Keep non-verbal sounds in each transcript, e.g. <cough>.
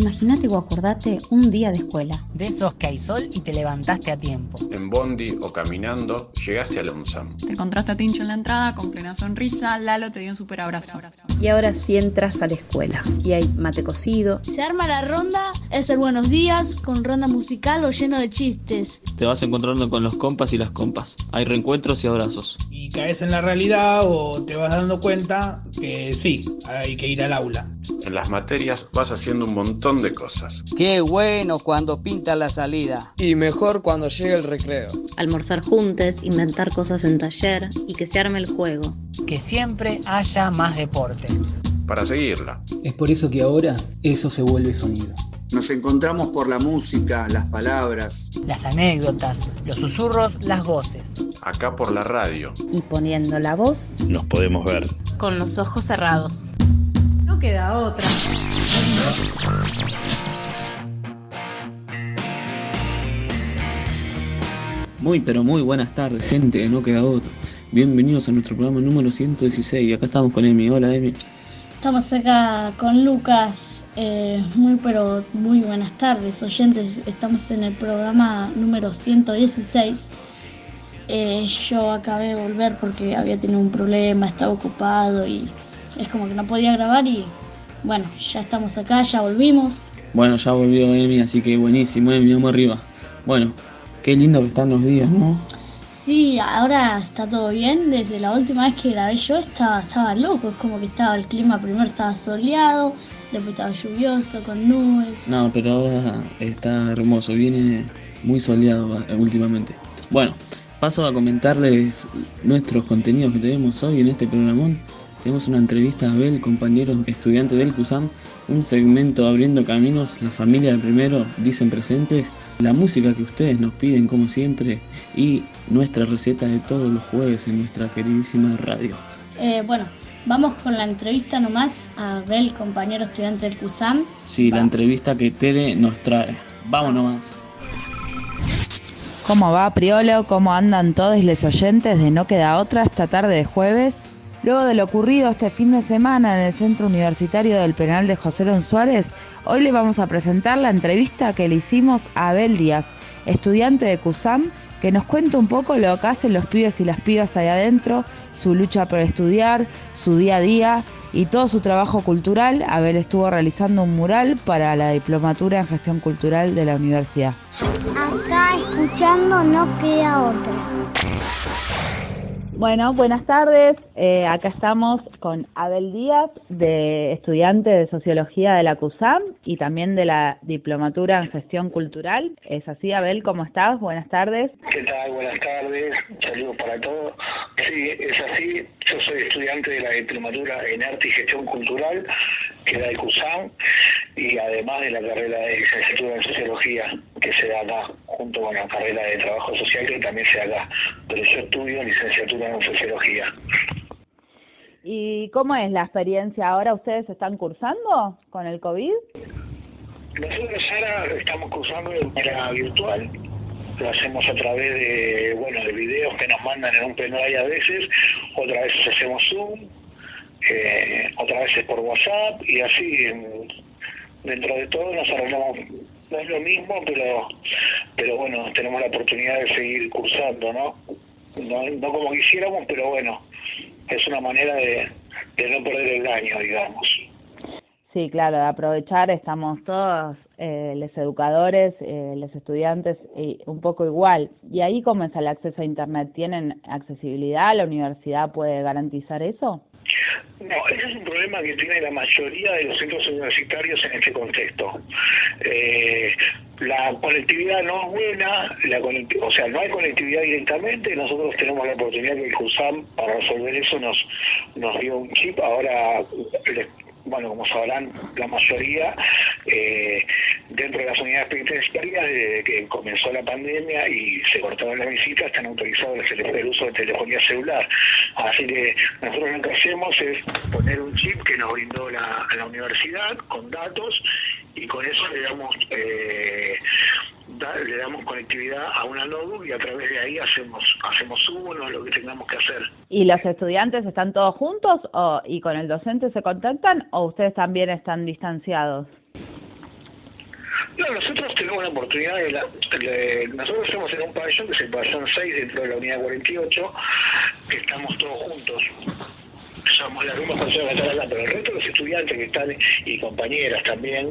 Imagínate o acordate un día de escuela. De esos que hay sol y te levantaste a tiempo. En bondi o caminando llegaste al UNSAM. Te encontraste a Tincho en la entrada con plena sonrisa, Lalo te dio un super abrazo. Y ahora sí entras a la escuela y hay mate cocido. Se arma la ronda, es el buenos días, con ronda musical o lleno de chistes. Te vas encontrando con los compas y las compas. Hay reencuentros y abrazos. Y caes en la realidad o te vas dando cuenta que sí, hay que ir al aula. En las materias vas haciendo un montón de cosas. Qué bueno cuando pinta la salida. Y mejor cuando llega el recreo. Almorzar juntos, inventar cosas en taller y que se arme el juego. Que siempre haya más deporte. Para seguirla. Es por eso que ahora eso se vuelve sonido. Nos encontramos por la música, las palabras, las anécdotas, los susurros, las voces. Acá por la radio. Y poniendo la voz, nos podemos ver. Con los ojos cerrados. No queda otra. Muy pero muy buenas tardes, gente, no queda otro. Bienvenidos a nuestro programa número 116. Acá estamos con Emi. Hola, Emi. Estamos acá con Lucas. Eh, muy pero muy buenas tardes, oyentes. Estamos en el programa número 116. Eh, yo acabé de volver porque había tenido un problema, estaba ocupado y es como que no podía grabar y bueno, ya estamos acá, ya volvimos. Bueno, ya volvió Emi, así que buenísimo, Emi, vamos arriba. Bueno, qué lindo que están los días, ¿no? Sí, ahora está todo bien. Desde la última vez que grabé yo estaba, estaba loco. Es como que estaba el clima primero estaba soleado, después estaba lluvioso, con nubes. No, pero ahora está hermoso. Viene muy soleado últimamente. Bueno, paso a comentarles nuestros contenidos que tenemos hoy en este programón. Tenemos una entrevista a Abel, compañero estudiante del CUSAM, un segmento abriendo caminos, la familia del primero dicen presentes, la música que ustedes nos piden como siempre y nuestra receta de todos los jueves en nuestra queridísima radio. Eh, bueno, vamos con la entrevista nomás a Abel, compañero estudiante del CUSAM. Sí, la entrevista que Tere nos trae. Vamos nomás. ¿Cómo va, Priolo? ¿Cómo andan todos los oyentes de No Queda Otra esta tarde de jueves? Luego de lo ocurrido este fin de semana en el Centro Universitario del Penal de José Lón Suárez, hoy le vamos a presentar la entrevista que le hicimos a Abel Díaz, estudiante de CUSAM, que nos cuenta un poco lo que hacen los pibes y las pibas ahí adentro, su lucha por estudiar, su día a día y todo su trabajo cultural. Abel estuvo realizando un mural para la diplomatura en gestión cultural de la universidad. Acá escuchando no queda otra. Bueno, buenas tardes. Eh, acá estamos con Abel Díaz, de estudiante de Sociología de la CUSAM y también de la Diplomatura en Gestión Cultural. ¿Es así, Abel? ¿Cómo estás? Buenas tardes. ¿Qué tal? Buenas tardes. Saludos para todos. Sí, es así. Yo soy estudiante de la Diplomatura en Arte y Gestión Cultural, que es la de CUSAM, y además de la carrera de licenciatura en Sociología, que se da acá, junto con la carrera de Trabajo Social, que también se da acá. Pero yo estudio licenciatura en Sociología. ¿Y cómo es la experiencia ahora? ¿Ustedes están cursando con el COVID? Nosotros ahora estamos cursando de manera virtual. Lo hacemos a través de, bueno, de videos que nos mandan en un pendrive a veces, otras veces hacemos Zoom, eh, otras veces por WhatsApp y así dentro de todo nos arreglamos no es lo mismo pero pero bueno tenemos la oportunidad de seguir cursando no no, no como quisiéramos pero bueno es una manera de, de no perder el año digamos Sí, claro, de aprovechar, estamos todos, eh, los educadores, eh, los estudiantes, y un poco igual. ¿Y ahí es el acceso a Internet? ¿Tienen accesibilidad? ¿La universidad puede garantizar eso? No, ese es un problema que tiene la mayoría de los centros universitarios en este contexto. Eh, la conectividad no es buena, la o sea, no hay conectividad directamente, nosotros tenemos la oportunidad que el CUSAM para resolver eso nos, nos dio un chip, ahora bueno, como sabrán la mayoría, eh, dentro de las unidades penitenciarias, desde que comenzó la pandemia y se cortaron las visitas, están autorizados el uso de telefonía celular. Así que nosotros lo que hacemos es poner un chip que nos brindó la, la universidad con datos y con eso le damos eh, le damos conectividad a una notebook y a través de ahí hacemos hacemos uno lo que tengamos que hacer. ¿Y los estudiantes están todos juntos o, y con el docente se contactan o ustedes también están distanciados? No, nosotros tenemos la oportunidad de, la, nosotros estamos en un pabellón que es el pabellón 6 dentro de la unidad 48, que estamos todos juntos somos la misma persona que acá, pero el resto de los estudiantes que están, y compañeras también,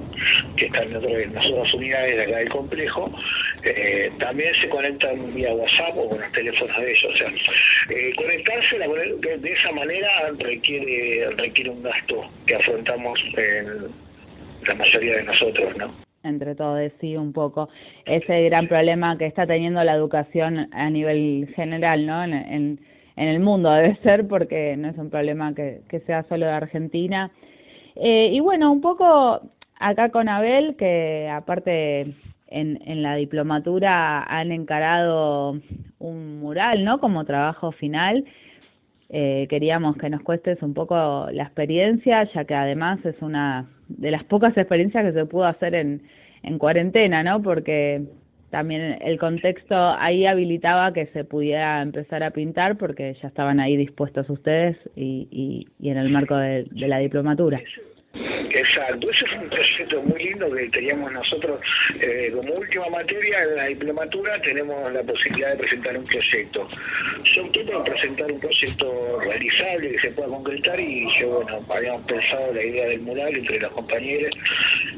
que están en las otras unidades de acá del complejo, eh, también se conectan vía WhatsApp o con los teléfonos de ellos. O sea, eh, conectarse de, esa manera requiere, requiere un gasto que afrontamos en la mayoría de nosotros, ¿no? entre todos, sí, un poco. Ese gran problema que está teniendo la educación a nivel general, ¿no? en, en el mundo <laughs> debe ser porque no es un problema que, que sea solo de Argentina. Eh, y bueno, un poco acá con Abel, que aparte en, en la diplomatura han encarado un mural, ¿no? Como trabajo final. Eh, queríamos que nos cuestes un poco la experiencia, ya que además es una de las pocas experiencias que se pudo hacer en, en cuarentena, ¿no? Porque también el contexto ahí habilitaba que se pudiera empezar a pintar porque ya estaban ahí dispuestos ustedes y, y, y en el marco de, la diplomatura. Exacto, ese es un proyecto muy lindo que teníamos nosotros eh, como última materia en la diplomatura tenemos la posibilidad de presentar un proyecto. Yo opté por presentar un proyecto realizable que se pueda concretar y yo, bueno, habíamos pensado la idea del mural entre los compañeros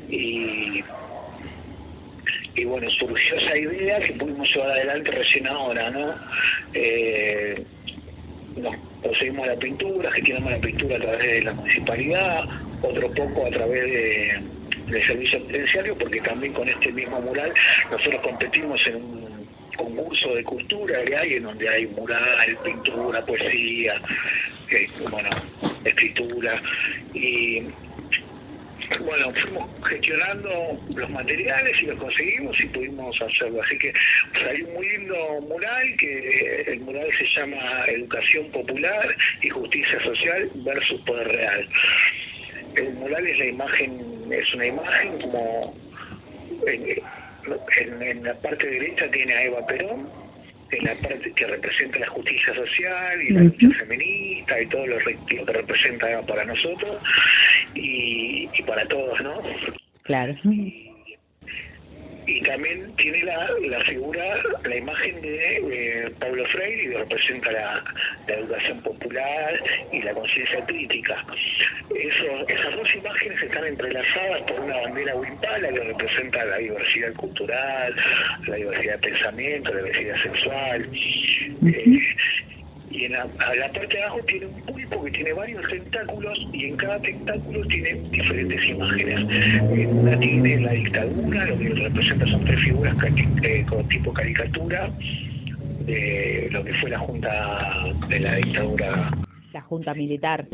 y y bueno, surgió esa idea que pudimos llevar adelante recién ahora, ¿no? Eh, nos poseímos la pintura, gestionamos la pintura a través de la municipalidad, otro poco a través de, del servicio penitenciario, porque también con este mismo mural nosotros competimos en un concurso de cultura que hay, en donde hay mural, pintura, poesía, eh, bueno, escritura, y bueno, fuimos gestionando los materiales y los conseguimos y pudimos hacerlo. Así que salió un muy lindo mural, que el mural se llama Educación Popular y Justicia Social versus Poder Real. El mural es la imagen, es una imagen como en, en la parte derecha tiene a Eva Perón en la parte que representa la justicia social y la lucha feminista y todo lo, que representa para nosotros y, y para todos, ¿no? Claro y también tiene la, la figura, la imagen de eh, Pablo Freire y representa la, la, educación popular y la conciencia crítica. Eso, esas dos imágenes están entrelazadas por una bandera wimpala que representa la diversidad cultural, la diversidad de pensamiento, la diversidad sexual. Eh, y en la, parte de abajo tiene un pulpo que tiene varios tentáculos y en cada tentáculo tiene diferentes imágenes. En una tiene la dictadura, lo que representa son tres figuras eh, con tipo caricatura de lo que fue la junta de la dictadura la junta militar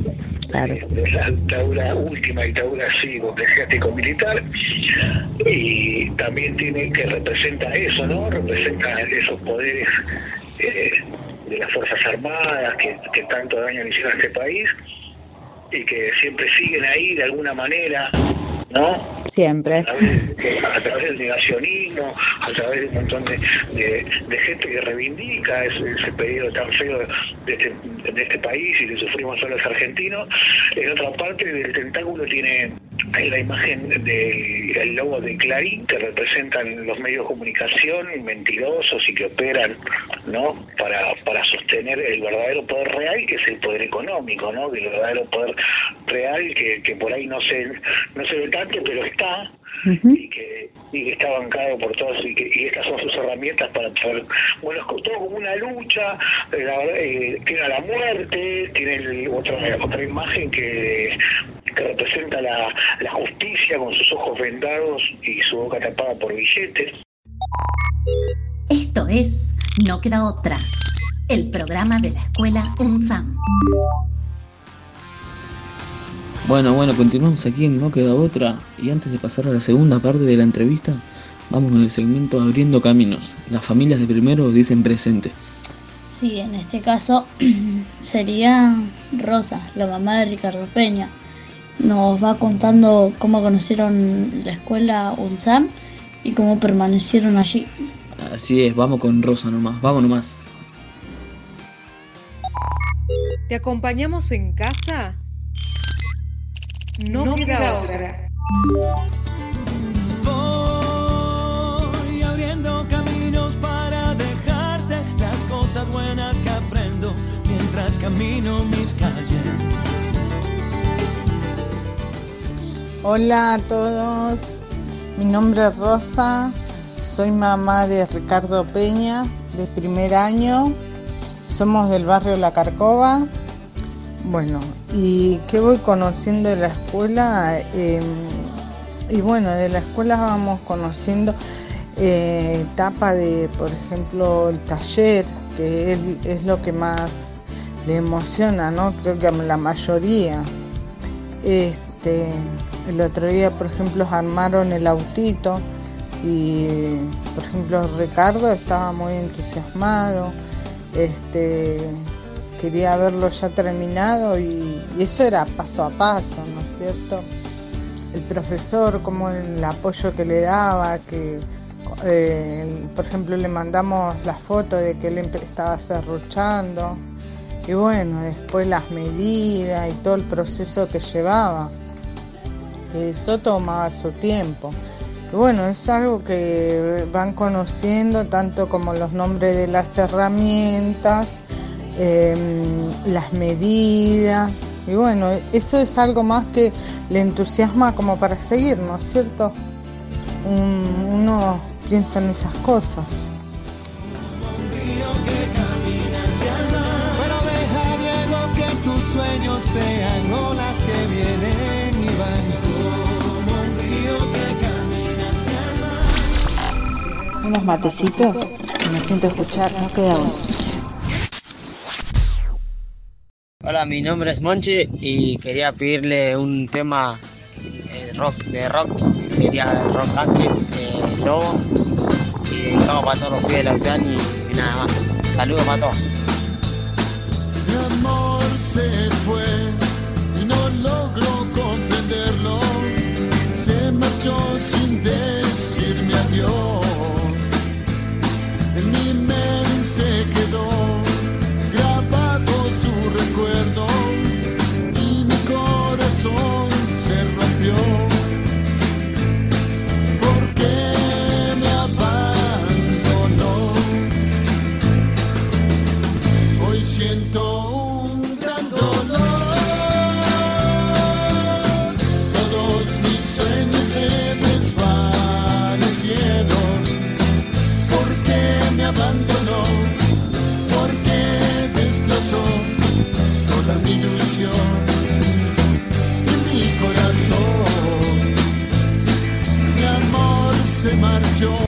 claro. de la dictadura última dictadura eclesiástico militar y también tiene que representa eso no representa esos poderes eh, de las Fuerzas Armadas que, que tanto daño le hicieron a este país y que siempre siguen ahí de alguna manera, ¿no? Siempre. A través, del negacionismo, a través de un montón de, de, gente que reivindica ese, ese periodo tan feo de este, de este país y que sufrimos solo los argentinos. En otra parte del tentáculo tiene hay la imagen del logo de Clarín que representan los medios de comunicación mentirosos y que operan no para para sostener el verdadero poder real que es el poder económico no el verdadero poder real que, que por ahí no se no se ve tanto pero está y que y que está bancado por todos y que y estas son sus herramientas para poder bueno es todo como una lucha eh, la eh, tiene la muerte tiene otra otra imagen que que representa la, la justicia con sus ojos vendados y su boca tapada por billetes. Esto es No queda otra, el programa de la escuela UNSAM. Bueno, bueno, continuamos aquí en No Queda Otra y antes de pasar a la segunda parte de la entrevista, vamos con el segmento Abriendo Caminos. Las familias de primero dicen presente. Sí, en este caso <clears throat> sería Rosa, la mamá de Ricardo Peña. Nos va contando cómo conocieron la escuela UNSAM y cómo permanecieron allí. Así es, vamos con Rosa nomás, vamos nomás. ¿Te acompañamos en casa? No, queda, otra. Voy abriendo caminos para dejarte las cosas buenas que aprendo mientras camino mis calles. Hola a todos, mi nombre es Rosa, soy mamá de Ricardo Peña, de primer año, somos del barrio La Carcova. Bueno, ¿y qué voy conociendo de la escuela? Eh, y bueno, de la escuela vamos conociendo eh, etapa de, por ejemplo, el taller, que es, es lo que más le emociona, ¿no? Creo que a la mayoría. Este, el otro día, por ejemplo, armaron el autito y, por ejemplo, Ricardo estaba muy entusiasmado, este, quería verlo ya terminado y, eso era paso a paso, ¿no es cierto? El profesor, como el apoyo que le daba, que, eh, por ejemplo, le mandamos la foto de que él estaba serruchando y bueno, después las medidas y todo el proceso que llevaba eso tomaba su tiempo. Bueno, es algo que van conociendo tanto como los nombres de las herramientas, em, las medidas. Y bueno, eso es algo más que le entusiasma como para seguir, ¿no es cierto? Un- uno piensa en esas cosas. Pero deja Diego que tus sueños sean olas que vienen Unos matecitos me siento a escuchar, no queda uno. Hola, mi nombre es Monchi y quería pedirle un tema eh, rock, de rock, quería rock country, de Lobo, y dedicado para todos los pibes de la ciudad y, y nada más. Saludos para todos. Mi amor se fue y no logro comprenderlo. Se marchó sin decirme su se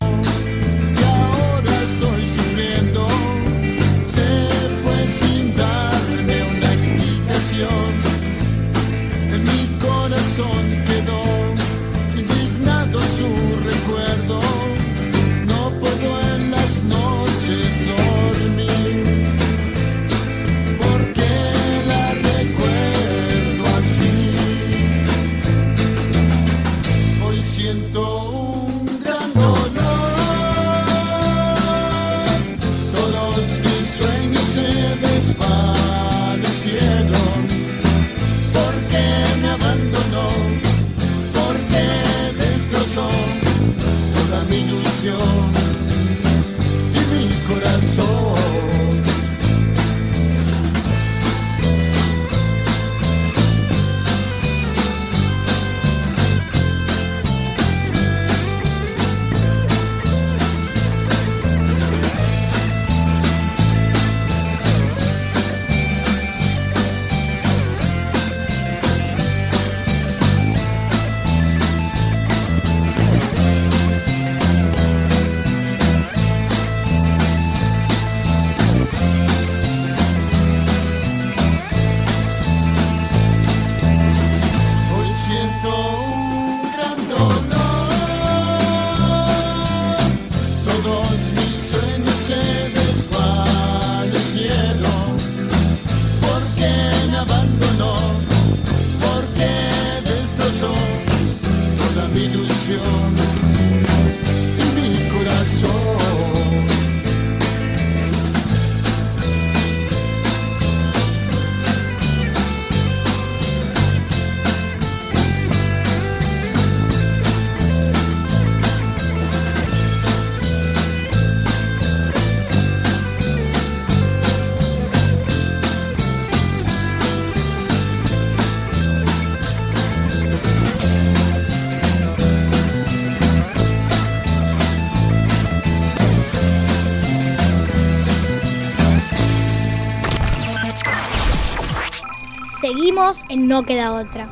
En No Queda Otra.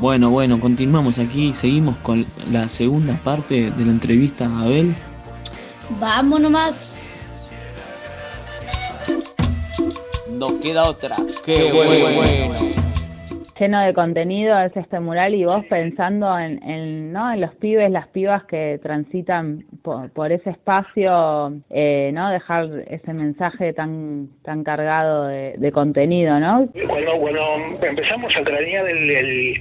Bueno, bueno, continuamos aquí, seguimos con la segunda parte de la entrevista a Abel. Vamos nomás. No queda otra. Qué bueno. Lleno de contenido es este mural y vos pensando en, en, ¿no? en los pibes, las pibas que transitan por, por ese espacio, eh, ¿no? Dejar ese mensaje tan tan cargado de, contenido, ¿no? Cuando, cuando empezamos a cranear el, el,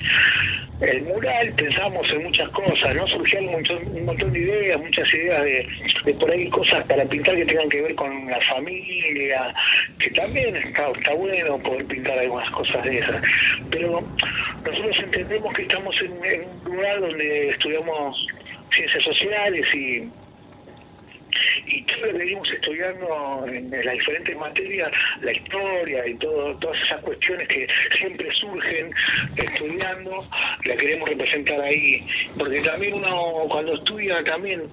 el mural pensamos en muchas cosas, ¿no? Un montón, un montón de ideas, muchas ideas de, de por ahí cosas para pintar que tengan que ver con la familia, que también está, está bueno poder pintar algunas cosas de esas. Pero nosotros entendemos que estamos en, un lugar donde estudiamos ciencias sociales y y todo lo que venimos estudiando en las diferentes materias, la historia y todo, todas esas cuestiones que siempre surgen estudiando, la queremos representar ahí, porque también uno cuando estudia también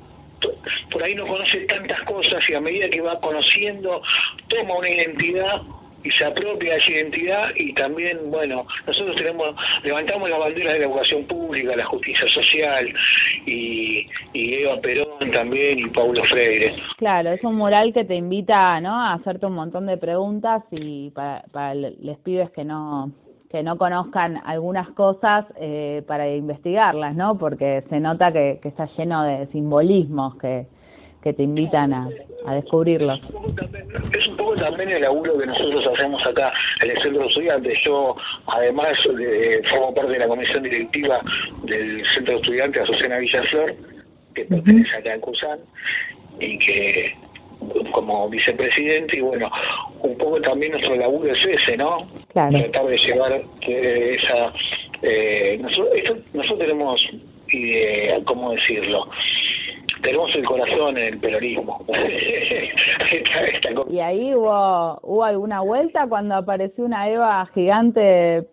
por ahí no conoce tantas cosas y a medida que va conociendo toma una identidad y se apropia esa identidad y también, bueno, nosotros tenemos, levantamos la bandera de la educación pública, la justicia social y, y Eva Perón también y Paulo Freire. Claro, es un mural que te invita, ¿no? A hacerte un montón de preguntas y para, para los pibes que no que no conozcan algunas cosas eh, para investigarlas, ¿no? Porque se nota que, que está lleno de simbolismos que, que te invitan a, a descubrirlos. Es un poco también el laburo que nosotros hacemos acá en el Centro de Estudiantes. Yo, además, de, formo parte de la comisión directiva del Centro de Estudiantes Azucena Villaflor, que pertenece acá al CUSAN, y que como vicepresidente y bueno, un poco también nuestro laburo es ese, ¿no? Claro. Tratar de llevar que esa... Eh, nosotros, esto, nosotros tenemos, eh, ¿cómo decirlo? Tenemos el corazón en el peronismo. <laughs> esta, esta ¿Y ahí hubo, hubo alguna vuelta cuando apareció una Eva gigante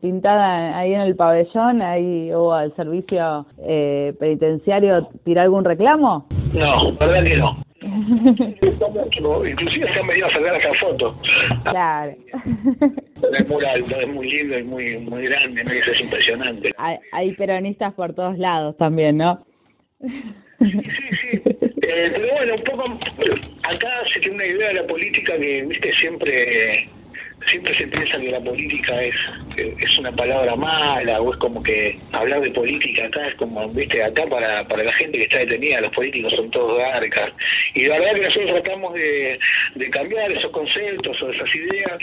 pintada ahí en el pabellón? ¿Ahí hubo al servicio eh, penitenciario tirar algún reclamo? No, verdad que no. <laughs> Inclusive se han venido a sacar esa foto. Claro. El mural es muy lindo y muy muy grande, ¿no? es impresionante. Hay, hay peronistas por todos lados también, ¿no? Sí, sí. Eh, pero bueno, un poco acá se tiene una idea de la política que, viste, siempre siempre se piensa que la política es es una palabra mala o es como que hablar de política acá es como, viste, acá para, para la gente que está detenida los políticos son todos garcas. Y la verdad que nosotros tratamos de, de cambiar esos conceptos o esas ideas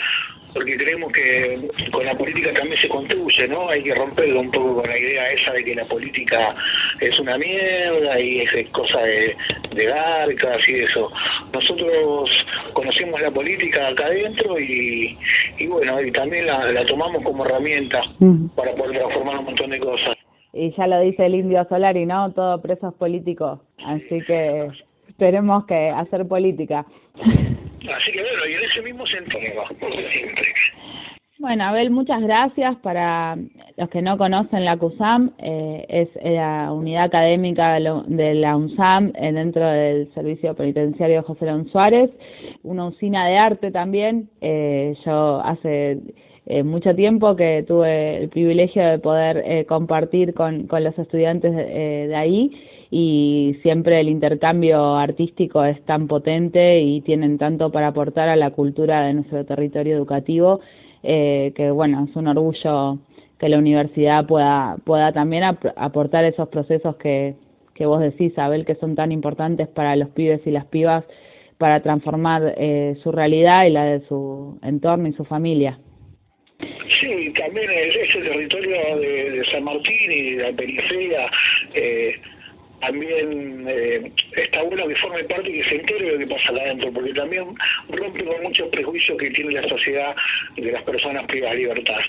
porque creemos que con la política también se construye, ¿no? Hay que romperlo un poco con la idea esa de que la política es una mierda y es cosa de, de garcas y eso. Nosotros conocemos la política acá adentro y, y bueno, y también la, la tomamos como herramienta para poder transformar un montón de cosas. Y ya lo dice el indio Solari, ¿no? Todo presos políticos. Así que esperemos que hacer política. Así que bueno, y en ese mismo sentido, siempre. Bueno, Abel, muchas gracias. Para los que no conocen la CUSAM, eh, es la unidad académica de la UNSAM eh, dentro del Servicio Penitenciario José León Suárez, una usina de arte también. Eh, yo hace eh, mucho tiempo que tuve el privilegio de poder eh, compartir con, con los estudiantes de, eh, de ahí y siempre el intercambio artístico es tan potente y tienen tanto para aportar a la cultura de nuestro territorio educativo eh, que bueno es un orgullo que la universidad pueda pueda también ap aportar esos procesos que que vos decís Abel que son tan importantes para los pibes y las pibas para transformar eh, su realidad y la de su entorno y su familia. Sí, también es, ese territorio de, de San Martín y de la periferia. Eh, también eh, está bueno que forme parte y que se entere de lo que pasa adentro, porque también rompe con muchos prejuicios que tiene la sociedad de las personas privadas de libertad.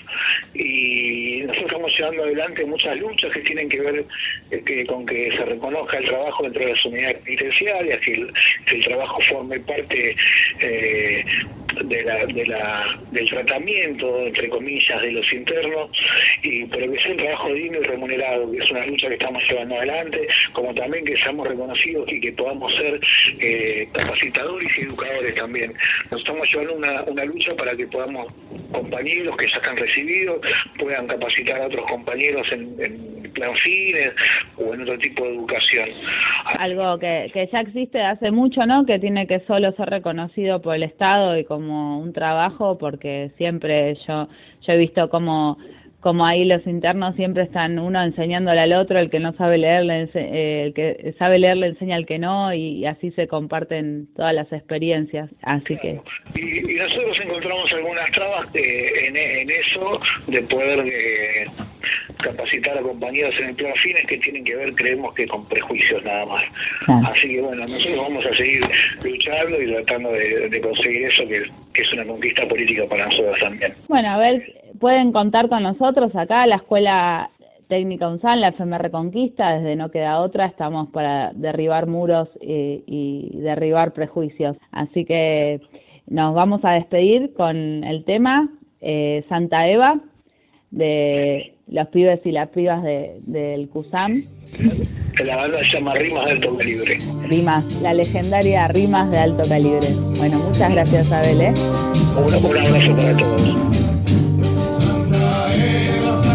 Y nosotros estamos llevando adelante muchas luchas que tienen que ver eh, que, con que se reconozca el trabajo dentro de las unidades penitenciarias, que el, que el trabajo forme parte eh, de la, de la, del tratamiento, entre comillas, de los internos, y pero que sea un trabajo digno y remunerado, que es una lucha que estamos llevando adelante, como también que seamos reconocidos y que podamos ser eh, capacitadores y educadores también. Nos estamos llevando una, una lucha para que podamos, compañeros que ya están recibidos, puedan capacitar a otros compañeros en, en plan fines o en otro tipo de educación. Algo que, que ya existe hace mucho, ¿no? Que tiene que solo ser reconocido por el Estado y como un trabajo, porque siempre yo, yo he visto como como ahí los internos siempre están uno enseñándole al otro, el que no sabe leer, le ense- eh, el que sabe leer le enseña al que no y, así se comparten todas las experiencias. Así que Y, y nosotros encontramos algunas trabas eh, en, en eso de poder eh, capacitar a compañeros en el plan fines que tienen que ver, creemos que con prejuicios nada más. Así que bueno, nosotros vamos a seguir luchando y tratando de, de conseguir eso que, que es una conquista política para nosotros también. Bueno, a ver, pueden contar con nosotros acá, la Escuela Técnica UNSAN, la FM Reconquista, desde No Queda Otra, estamos para derribar muros y, y derribar prejuicios. Así que nos vamos a despedir con el tema eh, Santa Eva, de los pibes y las pibas de, del CUSAM. La banda se llama Rimas de Alto Calibre. Rimas, la legendaria Rimas de Alto Calibre. Bueno, muchas gracias, Abel. ¿eh? Un, un abrazo para todos. Santa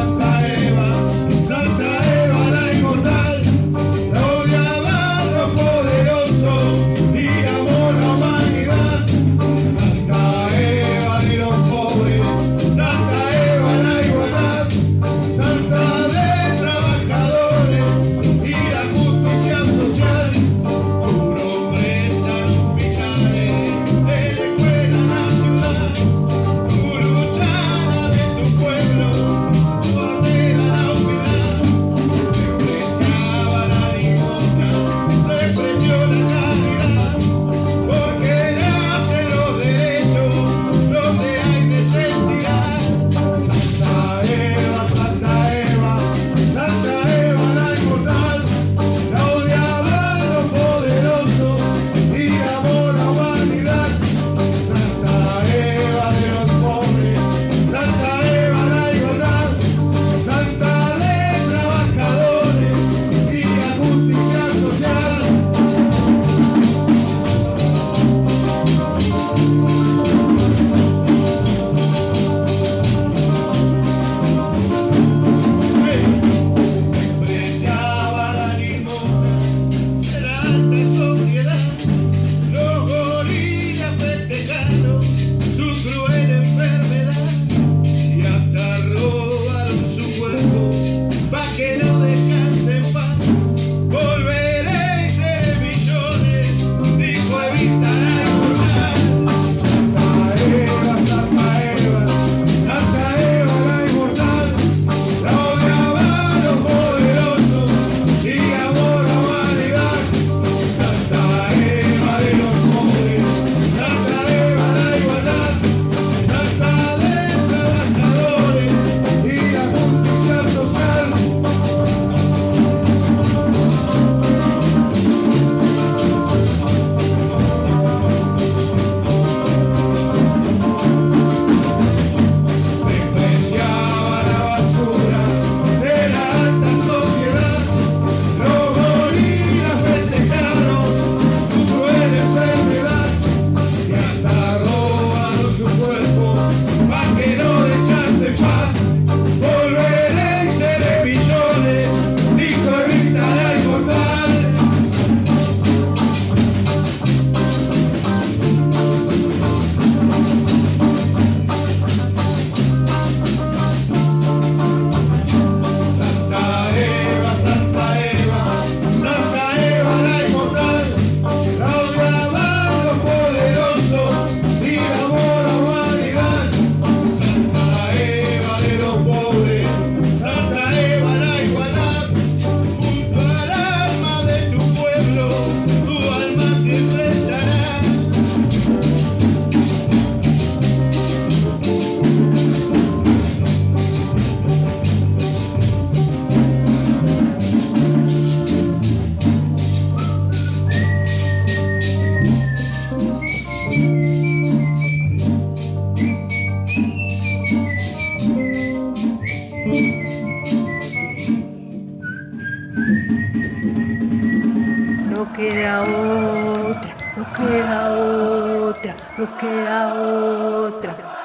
no queda otra, no queda otra, no queda otra.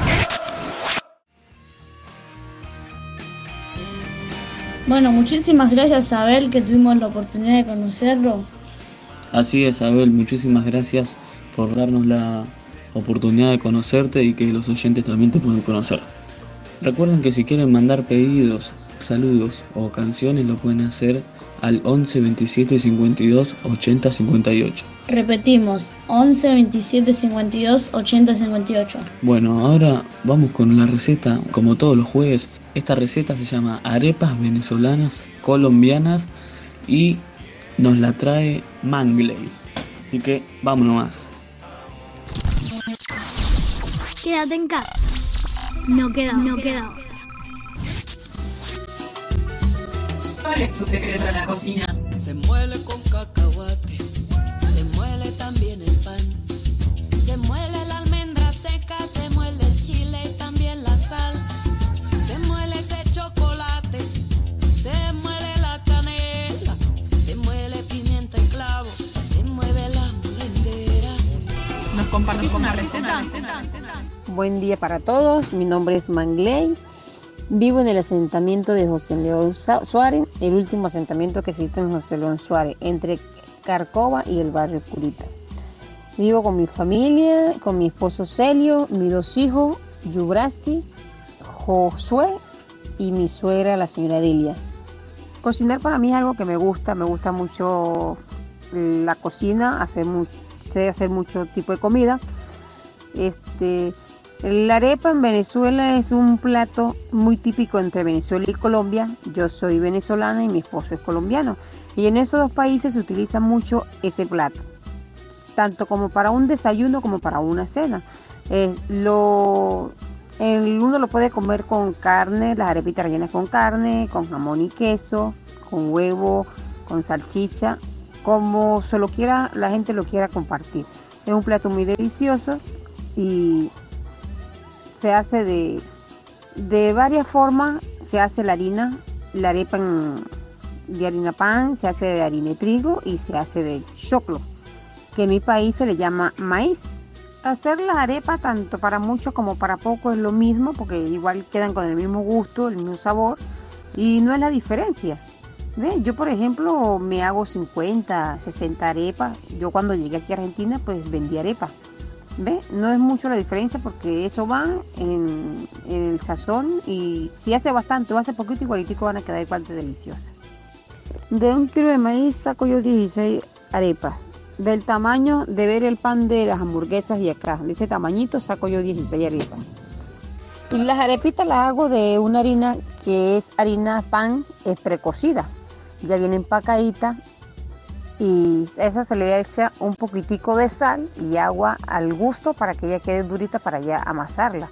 Bueno, muchísimas gracias Abel que tuvimos la oportunidad de conocerlo. Así es, Abel, muchísimas gracias por darnos la oportunidad de conocerte y que los oyentes también te puedan conocer. Recuerden que si quieren mandar pedidos, saludos o canciones lo pueden hacer al 11 27 52 80 58. Repetimos, 11 27 52 80 58. Bueno, ahora vamos con la receta, como todos los jueves. Esta receta se llama arepas venezolanas colombianas y nos la trae Mangley. Así que vámonos más. Quédate en casa. No queda, no queda ¿Cuál es tu secreto en la cocina? Se muele con cacahuate, se muele también el pan, se muele la almendra seca, se muele el chile y también la sal, se muele ese chocolate, se muele la canela, se muele pimienta y clavo, se mueve la molendera. ¿Nos compartís una receta? Buen día para todos, mi nombre es Mangley. Vivo en el asentamiento de José León Suárez, el último asentamiento que existe en José León Suárez, entre Carcova y el barrio Curita. Vivo con mi familia, con mi esposo Celio, mis dos hijos, Yubraski, Josué y mi suegra, la señora Delia. Cocinar para mí es algo que me gusta, me gusta mucho la cocina, hacer mucho, sé hacer mucho tipo de comida. Este, la arepa en Venezuela es un plato muy típico entre Venezuela y Colombia. Yo soy venezolana y mi esposo es colombiano. Y en esos dos países se utiliza mucho ese plato, tanto como para un desayuno como para una cena. Eh, lo, uno lo puede comer con carne, las arepitas rellenas con carne, con jamón y queso, con huevo, con salchicha, como solo quiera la gente lo quiera compartir. Es un plato muy delicioso y se hace de, de varias formas. Se hace la harina, la arepa de harina pan, se hace de harina de trigo y se hace de choclo, que en mi país se le llama maíz. Hacer las arepas tanto para mucho como para poco es lo mismo, porque igual quedan con el mismo gusto, el mismo sabor, y no es la diferencia. Yo, por ejemplo, me hago 50, 60 arepas. Yo cuando llegué aquí a Argentina, pues vendí arepas. ¿Ve? No es mucho la diferencia porque eso va en, el sazón y si hace bastante o hace poquito, igualitico van a quedar igual de deliciosas. De un kilo de maíz saco yo 16 arepas. Del tamaño de ver el pan de las hamburguesas y acá, de ese tamañito saco yo 16 arepas. Y las arepitas las hago de una harina que es harina pan es precocida. Ya viene empacadita y esa se le echa un poquitico de sal y agua al gusto para que ella quede durita para ya amasarla.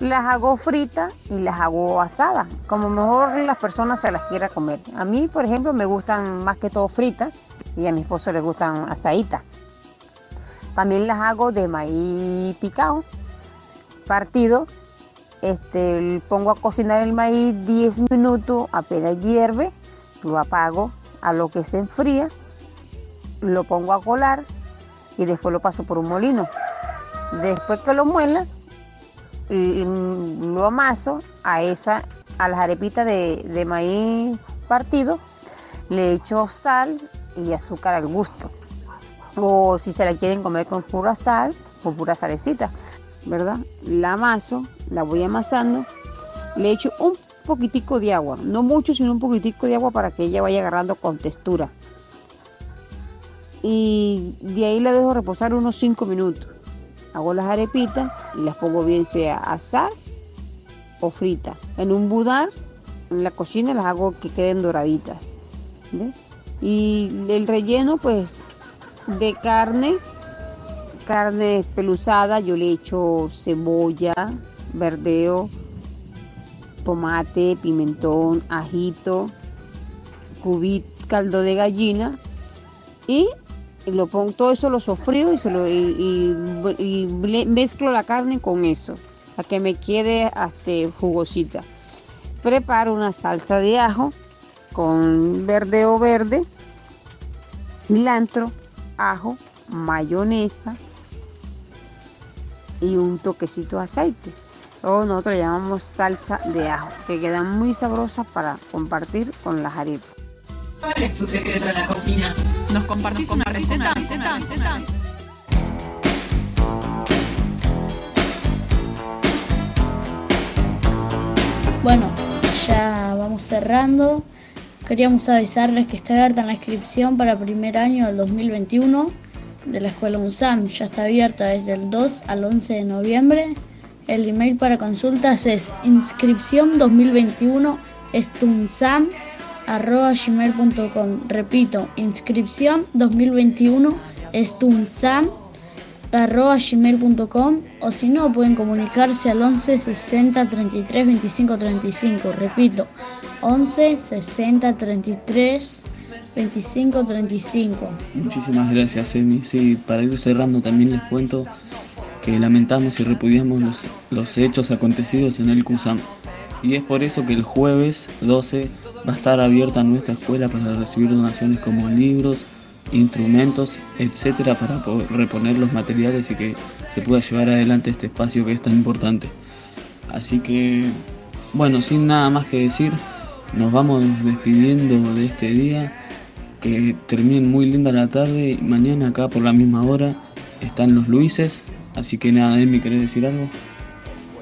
Las hago fritas y las hago asadas, como mejor las personas se las quiera comer. A mí, por ejemplo, me gustan más que todo fritas y a mi esposo le gustan asaditas. También las hago de maíz picado, partido. Este, pongo a cocinar el maíz 10 minutos, apenas hierve, lo apago a lo que se enfría lo pongo a colar y después lo paso por un molino. Después que lo muela, lo amaso a esa, a las arepitas de, de maíz partido, le echo sal y azúcar al gusto. O si se la quieren comer con pura sal, con pura salecita, ¿verdad? La amaso, la voy amasando, le echo un poquitico de agua, no mucho, sino un poquitico de agua para que ella vaya agarrando con textura y de ahí la dejo reposar unos 5 minutos. Hago las arepitas y las pongo bien sea asar o frita. En un budar, en la cocina las hago que queden doraditas. Y el relleno pues de carne, carne peluzada, yo le echo cebolla, verdeo, tomate, pimentón, ajito, cubito, caldo de gallina y lo pongo, todo eso lo sofrío y, se lo, y, mezclo la carne con eso, para que me quede hasta jugosita. Preparo una salsa de ajo con verdeo verde, cilantro, ajo, mayonesa y un toquecito de aceite. O nosotros le llamamos salsa de ajo, que quedan muy sabrosas para compartir con las arepas. ¿Cuál es tu secreto en la cocina? ¿Nos compartís una receta? receta, receta. Bueno, ya vamos cerrando. Queríamos avisarles que está abierta la inscripción para primer año del 2021 de la Escuela UNSAM. Ya está abierta desde el 2 al 11 de noviembre. El email para consultas es inscripción 2021 gmail.com Repito, inscripción 2021 gmail.com o si no pueden comunicarse al 11 60 33 25 35. Repito, 11 60 33 25 35. Muchísimas gracias, Emi. Sí, para ir cerrando también les cuento que lamentamos y repudiamos los, los hechos acontecidos en el CUSAM. Y es por eso que el jueves 12 va a estar abierta nuestra escuela para recibir donaciones como libros, instrumentos, etcétera, para poder reponer los materiales y que se pueda llevar adelante este espacio que es tan importante. Así que, bueno, sin nada más que decir, nos vamos despidiendo de este día. Que terminen muy linda la tarde mañana acá por la misma hora están los Luises. Así que nada, Emi, ¿querés decir algo?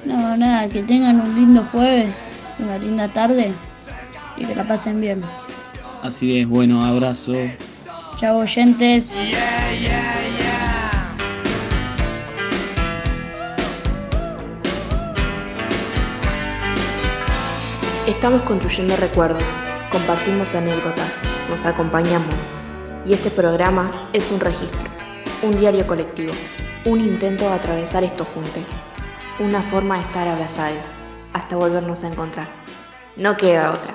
No, nada, que tengan un lindo jueves, una linda tarde y que la pasen bien. Así es, bueno, abrazo. Chao oyentes. Estamos construyendo recuerdos, compartimos anécdotas, nos acompañamos. Y este programa es un registro, un diario colectivo, un intento de atravesar estos juntos, una forma de estar abrazados hasta volvernos a encontrar. No queda otra.